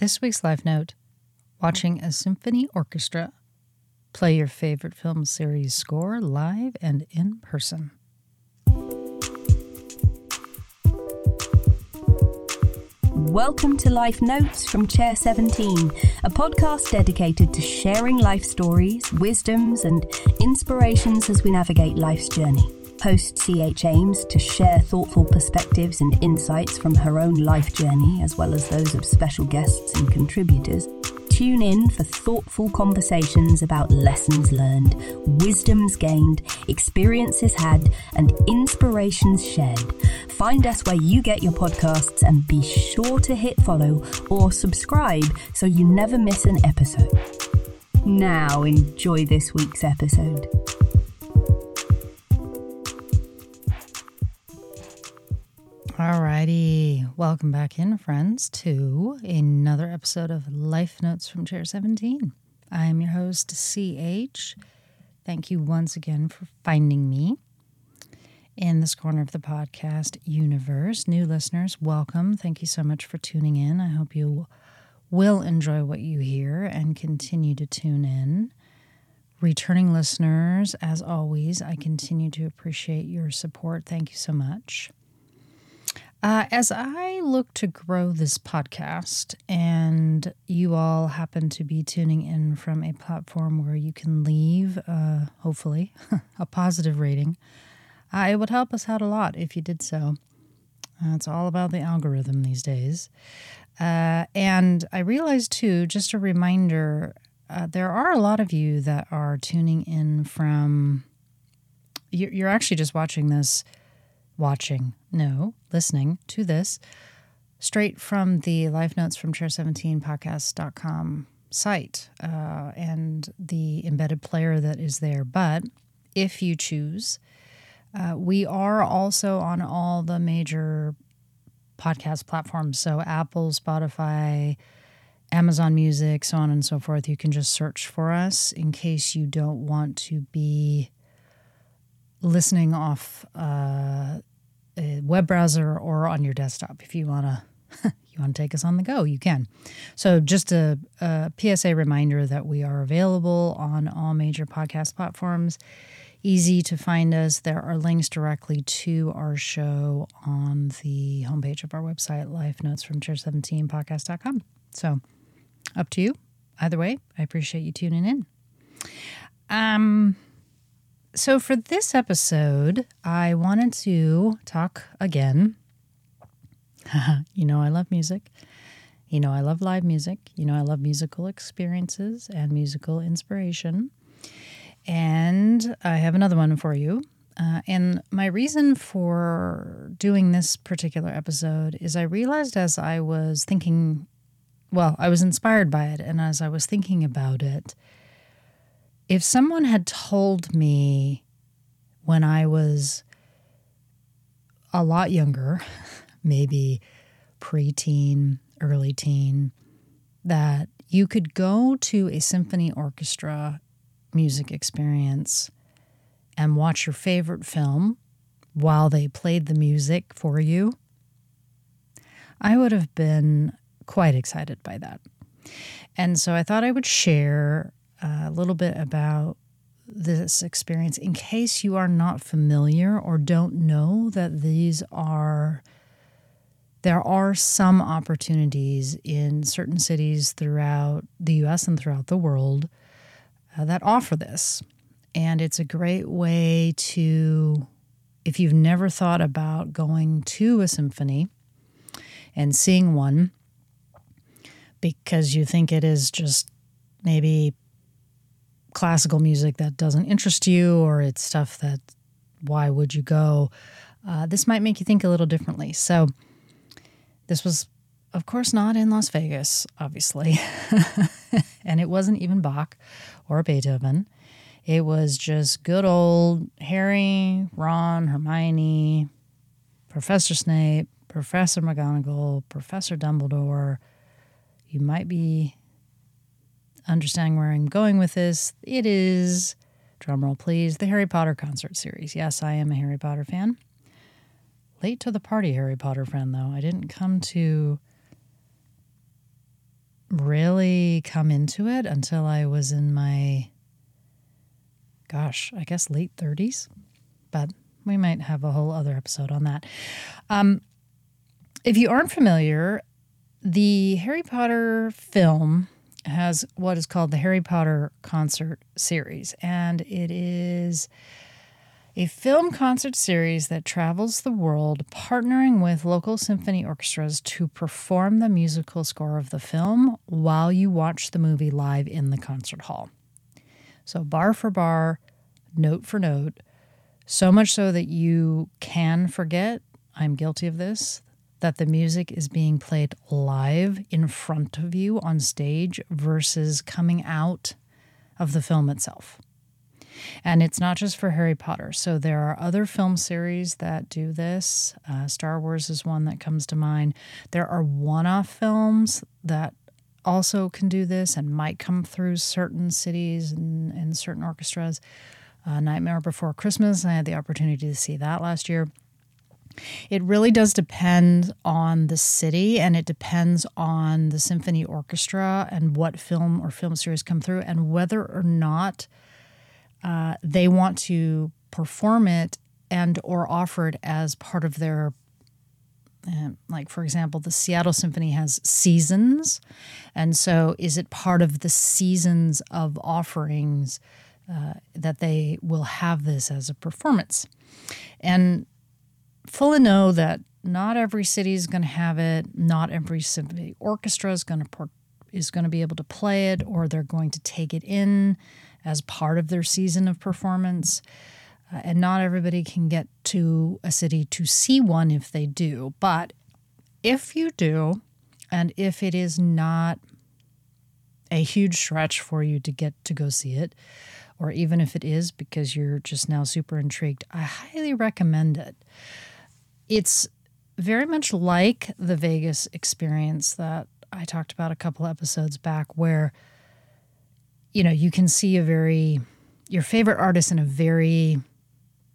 This week's Life Note watching a symphony orchestra play your favorite film series score live and in person. Welcome to Life Notes from Chair 17, a podcast dedicated to sharing life stories, wisdoms, and inspirations as we navigate life's journey. Host CH aims to share thoughtful perspectives and insights from her own life journey, as well as those of special guests and contributors. Tune in for thoughtful conversations about lessons learned, wisdoms gained, experiences had, and inspirations shared. Find us where you get your podcasts and be sure to hit follow or subscribe so you never miss an episode. Now, enjoy this week's episode. Alrighty, welcome back in, friends, to another episode of Life Notes from Chair 17. I am your host, CH. Thank you once again for finding me in this corner of the podcast universe. New listeners, welcome. Thank you so much for tuning in. I hope you will enjoy what you hear and continue to tune in. Returning listeners, as always, I continue to appreciate your support. Thank you so much. Uh, as I look to grow this podcast, and you all happen to be tuning in from a platform where you can leave, uh, hopefully, a positive rating, uh, it would help us out a lot if you did so. Uh, it's all about the algorithm these days. Uh, and I realized, too, just a reminder uh, there are a lot of you that are tuning in from, you're, you're actually just watching this watching, no, listening to this straight from the Life Notes from Chair17podcast.com site uh, and the embedded player that is there. But if you choose, uh, we are also on all the major podcast platforms. So Apple, Spotify, Amazon Music, so on and so forth. You can just search for us in case you don't want to be listening off uh, web browser or on your desktop. If you want to you want to take us on the go, you can. So just a, a PSA reminder that we are available on all major podcast platforms. Easy to find us. There are links directly to our show on the homepage of our website, life notes from chair17podcast.com. So up to you. Either way, I appreciate you tuning in. Um, so, for this episode, I wanted to talk again. you know, I love music. You know, I love live music. You know, I love musical experiences and musical inspiration. And I have another one for you. Uh, and my reason for doing this particular episode is I realized as I was thinking, well, I was inspired by it. And as I was thinking about it, if someone had told me when I was a lot younger, maybe preteen, early teen, that you could go to a symphony orchestra music experience and watch your favorite film while they played the music for you, I would have been quite excited by that. And so I thought I would share a little bit about this experience in case you are not familiar or don't know that these are there are some opportunities in certain cities throughout the US and throughout the world uh, that offer this. And it's a great way to, if you've never thought about going to a symphony and seeing one because you think it is just maybe classical music that doesn't interest you or it's stuff that why would you go? Uh, this might make you think a little differently. So this was of course not in las vegas obviously. And it wasn't even bach or beethoven. It was just good old harry ron hermione professor snape professor mcgonagall professor dumbledore. You might be understanding where I'm going with this, it is, drumroll please, the Harry Potter concert series. Yes, I am a Harry Potter fan. Late to the party, Harry Potter fan, though. I didn't come to really come into it until I was in my, gosh, I guess late 30s. But we might have a whole other episode on that. Um, if you aren't familiar, the Harry Potter film has what is called the Harry Potter concert series, and it is a film concert series that travels the world partnering with local symphony orchestras to perform the musical score of the film while you watch the movie live in the concert hall. So, bar for bar, note for note, so much so that you can forget, I'm guilty of this, that the music is being played live in front of you on stage versus coming out of the film itself. And it's not just for Harry Potter. So there are other film series that do this. Uh, Star Wars is one that comes to mind. There are one off films that also can do this and might come through certain cities and, and certain orchestras. Uh, Nightmare Before Christmas, I had the opportunity to see that last year. It really does depend on the city and it depends on the symphony orchestra and what film or film series come through and whether or not uh, they want to perform it and or offer it as part of their uh, like for example the seattle symphony has seasons and so is it part of the seasons of offerings uh, that they will have this as a performance? And fully know that not every city is going to have it not every symphony orchestra is going to is going to be able to play it or they're going to take it in as part of their season of performance. Uh, and not everybody can get to a city to see one if they do. But if you do, and if it is not a huge stretch for you to get to go see it, or even if it is because you're just now super intrigued, I highly recommend it. It's very much like the Vegas experience that I talked about a couple episodes back, where you know, you can see a very, your favorite artist in a very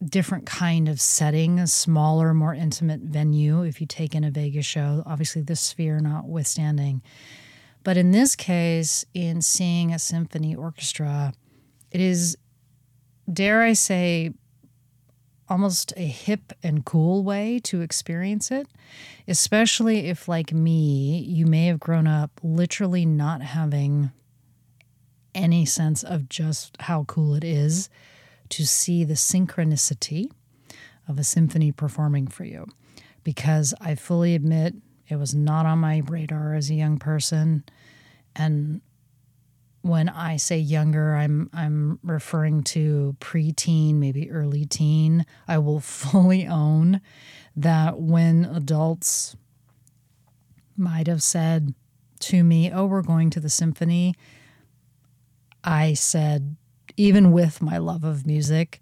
different kind of setting, a smaller, more intimate venue if you take in a Vegas show, obviously the sphere notwithstanding. But in this case, in seeing a symphony orchestra, it is, dare I say, almost a hip and cool way to experience it, especially if, like me, you may have grown up literally not having any sense of just how cool it is to see the synchronicity of a symphony performing for you. Because I fully admit it was not on my radar as a young person. And when I say younger, I'm I'm referring to preteen, maybe early teen. I will fully own that when adults might have said to me, "Oh, we're going to the symphony," I said, even with my love of music,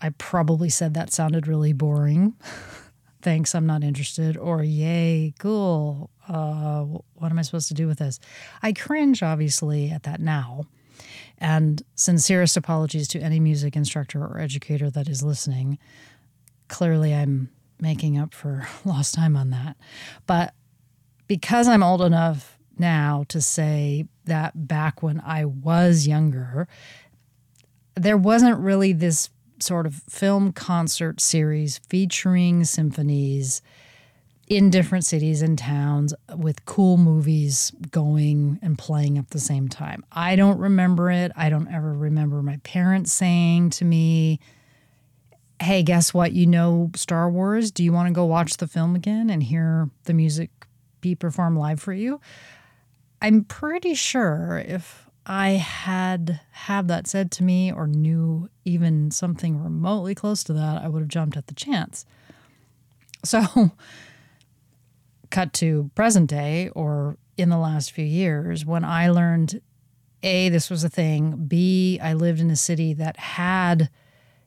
I probably said that sounded really boring. Thanks, I'm not interested. Or, yay, cool. Uh, what am I supposed to do with this? I cringe, obviously, at that now. And sincerest apologies to any music instructor or educator that is listening. Clearly, I'm making up for lost time on that. But because I'm old enough now to say that back when I was younger, there wasn't really this sort of film concert series featuring symphonies in different cities and towns with cool movies going and playing at the same time. I don't remember it. I don't ever remember my parents saying to me, Hey, guess what? You know Star Wars. Do you want to go watch the film again and hear the music be performed live for you? I'm pretty sure if I had had that said to me or knew even something remotely close to that, I would have jumped at the chance. So, cut to present day or in the last few years when I learned A, this was a thing, B, I lived in a city that had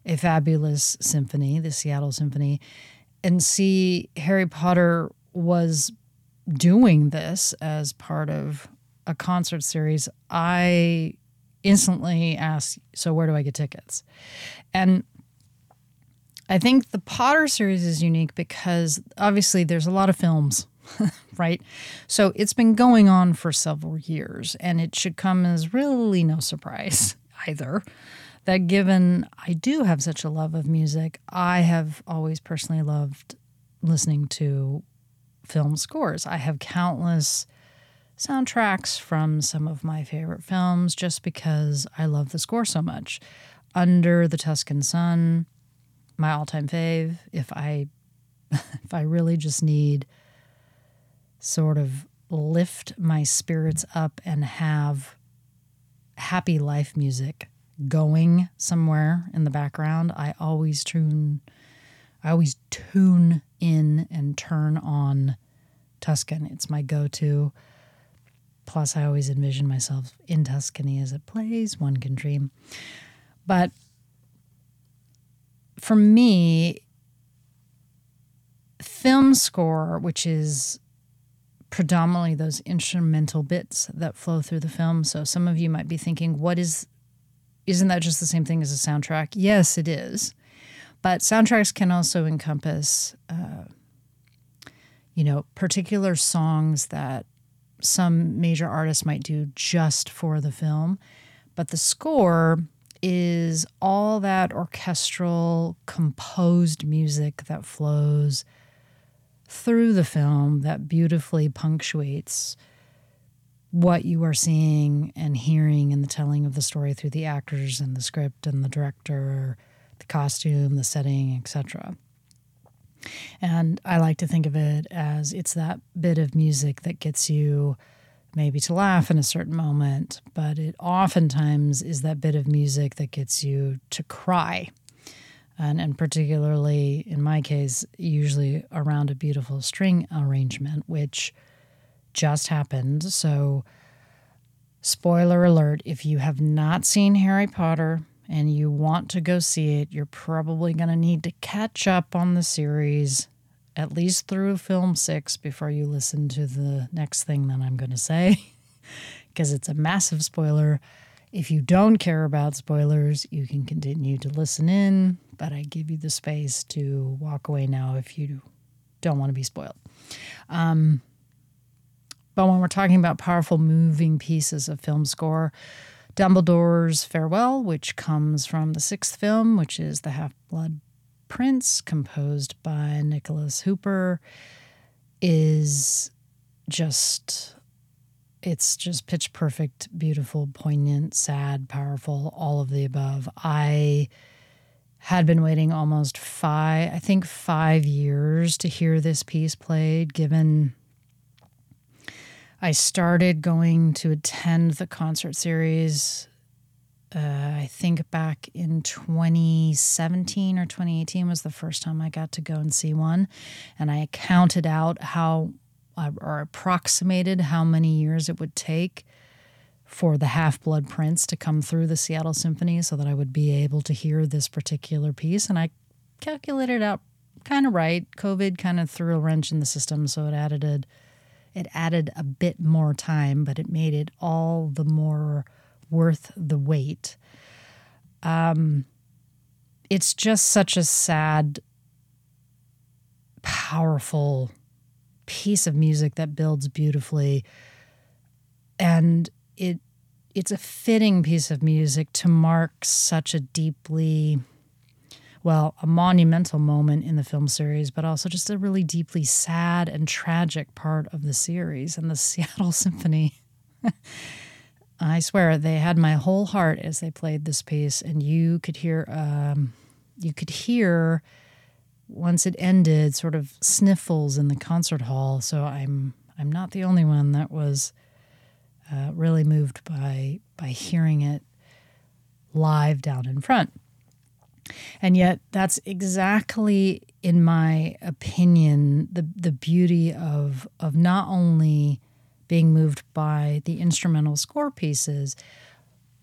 a fabulous symphony, the Seattle Symphony, and C, Harry Potter was doing this as part of a concert series, I instantly ask, So, where do I get tickets? And I think the Potter series is unique because obviously there's a lot of films right? So it's been going on for several years, and it should come as really no surprise either that given I do have such a love of music, I have always personally loved listening to film scores. I have countless soundtracks from some of my favorite films just because I love the score so much. Under the Tuscan Sun, my all-time fave. If I if I really just need sort of lift my spirits up and have happy life music going somewhere in the background, I always tune I always tune in and turn on Tuscan. It's my go-to. Plus I always envision myself in Tuscany as it plays, one can dream. But for me, film score, which is predominantly those instrumental bits that flow through the film. So some of you might be thinking, what is isn't that just the same thing as a soundtrack? Yes, it is. But soundtracks can also encompass, uh, you know, particular songs that some major artists might do just for the film. But the score is all that orchestral, composed music that flows through the film that beautifully punctuates what you are seeing and hearing in the telling of the story through the actors and the script and the director, the costume, the setting, etc. And I like to think of it as it's that bit of music that gets you maybe to laugh in a certain moment, but it oftentimes is that bit of music that gets you to cry. And, and particularly in my case, usually around a beautiful string arrangement, which just happened. So, spoiler alert if you have not seen Harry Potter and you want to go see it, you're probably going to need to catch up on the series at least through film six before you listen to the next thing that I'm going to say, because it's a massive spoiler. If you don't care about spoilers, you can continue to listen in, but I give you the space to walk away now if you don't want to be spoiled. Um, but when we're talking about powerful moving pieces of film score, Dumbledore's Farewell, which comes from the sixth film, which is The Half Blood Prince, composed by Nicholas Hooper, is just it's just pitch perfect, beautiful, poignant, sad, powerful, all of the above. I had been waiting almost five, I think five years to hear this piece played, given I started going to attend the concert series. Uh, I think back in 2017 or 2018 was the first time I got to go and see one. And I counted out how, uh, or approximated how many years it would take for the Half Blood Prince to come through the Seattle Symphony so that I would be able to hear this particular piece. And I calculated out kind of right. COVID kind of threw a wrench in the system, so it added a it added a bit more time, but it made it all the more worth the wait. Um, it's just such a sad, powerful piece of music that builds beautifully. And it it's a fitting piece of music to mark such a deeply well, a monumental moment in the film series, but also just a really deeply sad and tragic part of the series. And the Seattle Symphony, I swear, they had my whole heart as they played this piece, and you could hear, um, you could hear once it ended, sort of sniffles in the concert hall. So I'm I'm not the only one that was uh, really moved by by hearing it live down in front. And yet, that's exactly, in my opinion, the, the beauty of, of not only being moved by the instrumental score pieces,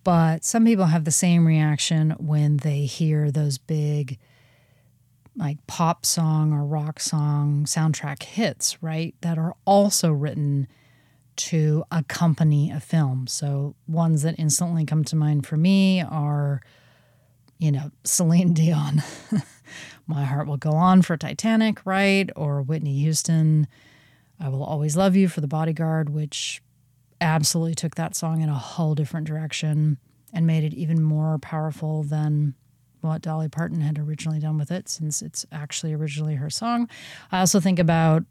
but some people have the same reaction when they hear those big, like pop song or rock song soundtrack hits, right? That are also written to accompany a film. So, ones that instantly come to mind for me are you know, Celine Dion, My Heart Will Go On for Titanic, right? Or Whitney Houston, I Will Always Love You for The Bodyguard, which absolutely took that song in a whole different direction and made it even more powerful than what Dolly Parton had originally done with it, since it's actually originally her song. I also think about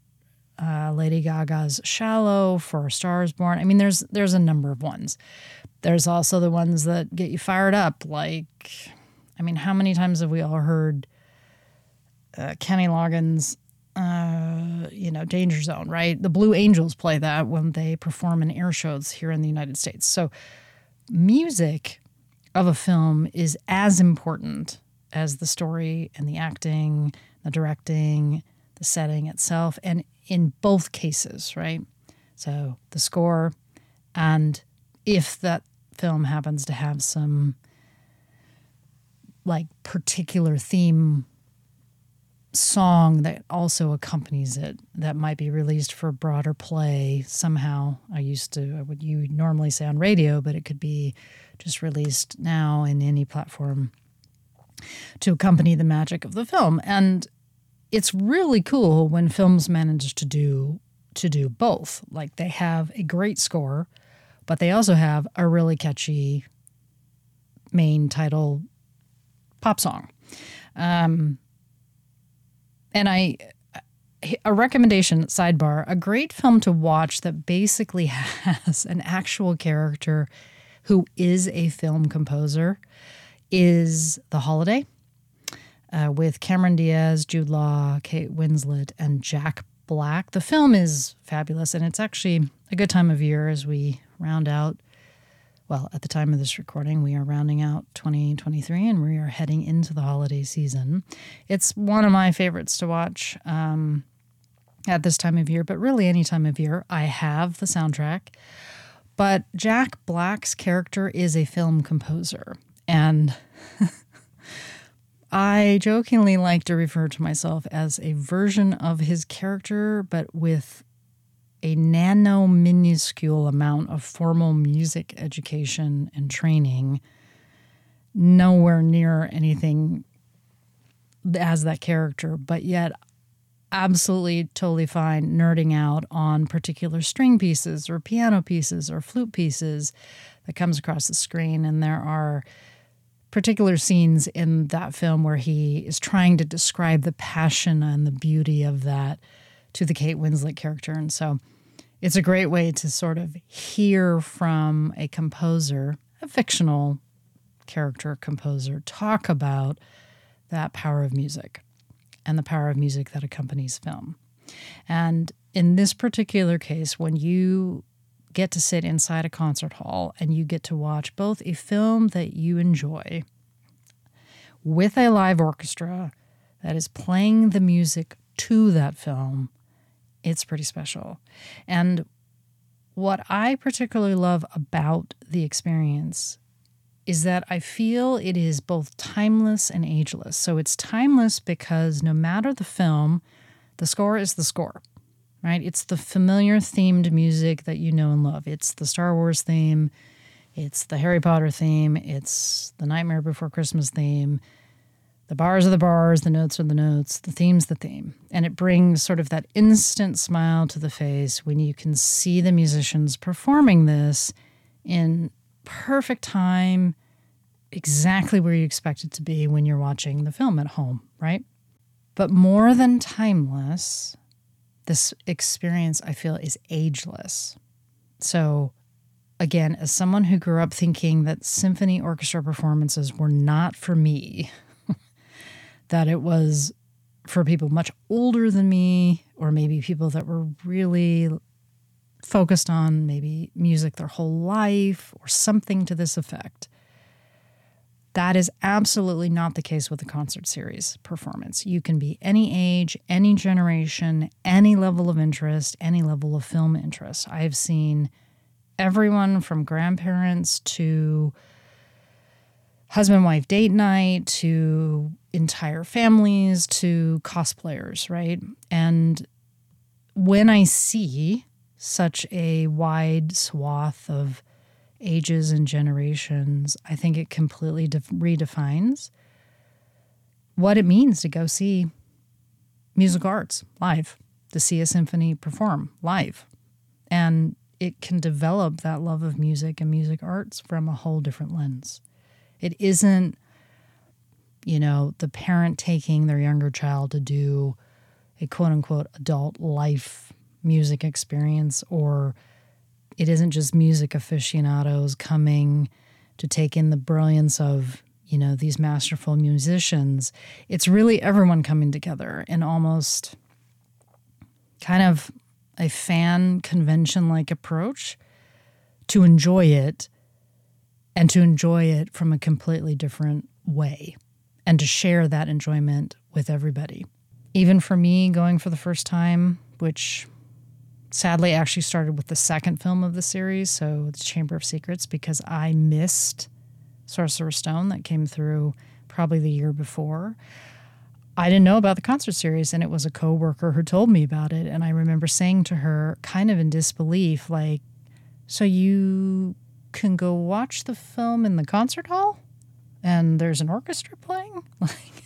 uh, Lady Gaga's "Shallow" for "Stars Born." I mean, there's there's a number of ones. There's also the ones that get you fired up, like, I mean, how many times have we all heard uh, Kenny Loggins' uh, you know, Danger Zone, right? The Blue Angels play that when they perform in air shows here in the United States. So, music of a film is as important as the story and the acting, the directing, the setting itself, and in both cases, right? So, the score, and if that film happens to have some like particular theme song that also accompanies it that might be released for broader play somehow. I used to, I would you normally say on radio, but it could be just released now in any platform to accompany the magic of the film. And it's really cool when films manage to do to do both. Like they have a great score, but they also have a really catchy main title pop song. Um, and I a recommendation sidebar a great film to watch that basically has an actual character who is a film composer is The Holiday uh, with Cameron Diaz, Jude Law, Kate Winslet, and Jack Black. The film is fabulous, and it's actually a good time of year as we round out well, at the time of this recording, we are rounding out 2023 and we are heading into the holiday season. It's one of my favorites to watch um, at this time of year, but really any time of year. I have the soundtrack. But Jack Black's character is a film composer. And I jokingly like to refer to myself as a version of his character, but with a nano minuscule amount of formal music education and training, nowhere near anything as that character, but yet absolutely totally fine nerding out on particular string pieces or piano pieces or flute pieces that comes across the screen. And there are particular scenes in that film where he is trying to describe the passion and the beauty of that to the Kate Winslet character. And so it's a great way to sort of hear from a composer, a fictional character composer, talk about that power of music and the power of music that accompanies film. And in this particular case, when you get to sit inside a concert hall and you get to watch both a film that you enjoy with a live orchestra that is playing the music to that film it's pretty special. And what I particularly love about the experience is that I feel it is both timeless and ageless. So it's timeless because no matter the film, the score is the score, right? It's the familiar themed music that you know and love. It's the Star Wars theme, it's the Harry Potter theme, it's the Nightmare Before Christmas theme, the bars are the bars, the notes are the notes, the theme's the theme. And it brings sort of that instant smile to the face when you can see the musicians performing this in perfect time, exactly where you expect it to be when you're watching the film at home, right? But more than timeless, this experience I feel is ageless. So, again, as someone who grew up thinking that symphony orchestra performances were not for me, that it was for people much older than me, or maybe people that were really focused on maybe music their whole life or something to this effect. That is absolutely not the case with the concert series performance. You can be any age, any generation, any level of interest, any level of film interest. I've seen everyone from grandparents to husband wife date night to entire families to cosplayers, right? And when I see such a wide swath of ages and generations, I think it completely def- redefines what it means to go see musical arts live. to see a symphony perform live. And it can develop that love of music and music arts from a whole different lens. It isn't, you know, the parent taking their younger child to do a quote unquote adult life music experience, or it isn't just music aficionados coming to take in the brilliance of, you know, these masterful musicians. It's really everyone coming together in almost kind of a fan convention like approach to enjoy it and to enjoy it from a completely different way and to share that enjoyment with everybody. Even for me, going for the first time, which sadly actually started with the second film of the series, so it's Chamber of Secrets, because I missed Sorcerer's Stone that came through probably the year before. I didn't know about the concert series, and it was a coworker who told me about it. And I remember saying to her, kind of in disbelief, like, "So you can go watch the film in the concert hall, and there's an orchestra playing?" Like,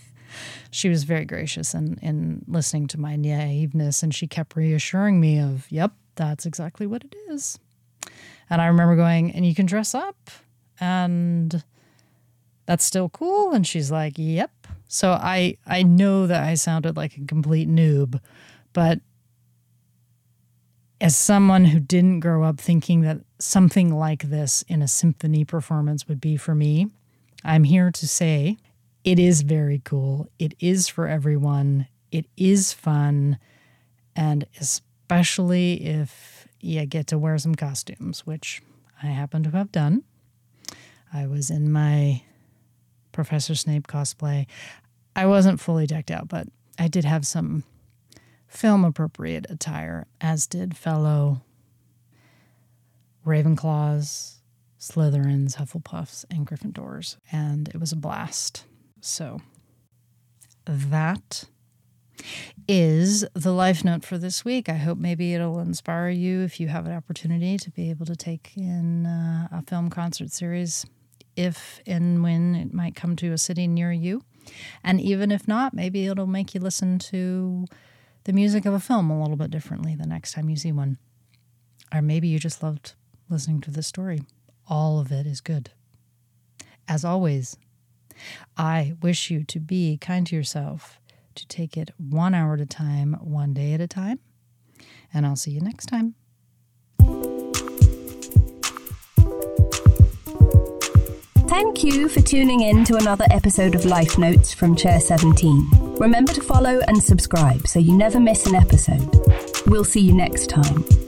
she was very gracious in in listening to my naiveness, and she kept reassuring me of, "Yep, that's exactly what it is." And I remember going, "And you can dress up, and." That's still cool. And she's like, Yep. So I I know that I sounded like a complete noob, but as someone who didn't grow up thinking that something like this in a symphony performance would be for me, I'm here to say it is very cool. It is for everyone. It is fun. And especially if you get to wear some costumes, which I happen to have done. I was in my Professor Snape cosplay. I wasn't fully decked out, but I did have some film appropriate attire, as did fellow Ravenclaws, Slytherins, Hufflepuffs, and Gryffindors, and it was a blast. So that is the life note for this week. I hope maybe it'll inspire you if you have an opportunity to be able to take in uh, a film concert series if and when it might come to a city near you. And even if not, maybe it'll make you listen to the music of a film a little bit differently the next time you see one. Or maybe you just loved listening to this story. All of it is good. As always, I wish you to be kind to yourself, to take it one hour at a time, one day at a time. And I'll see you next time. Thank you for tuning in to another episode of Life Notes from Chair 17. Remember to follow and subscribe so you never miss an episode. We'll see you next time.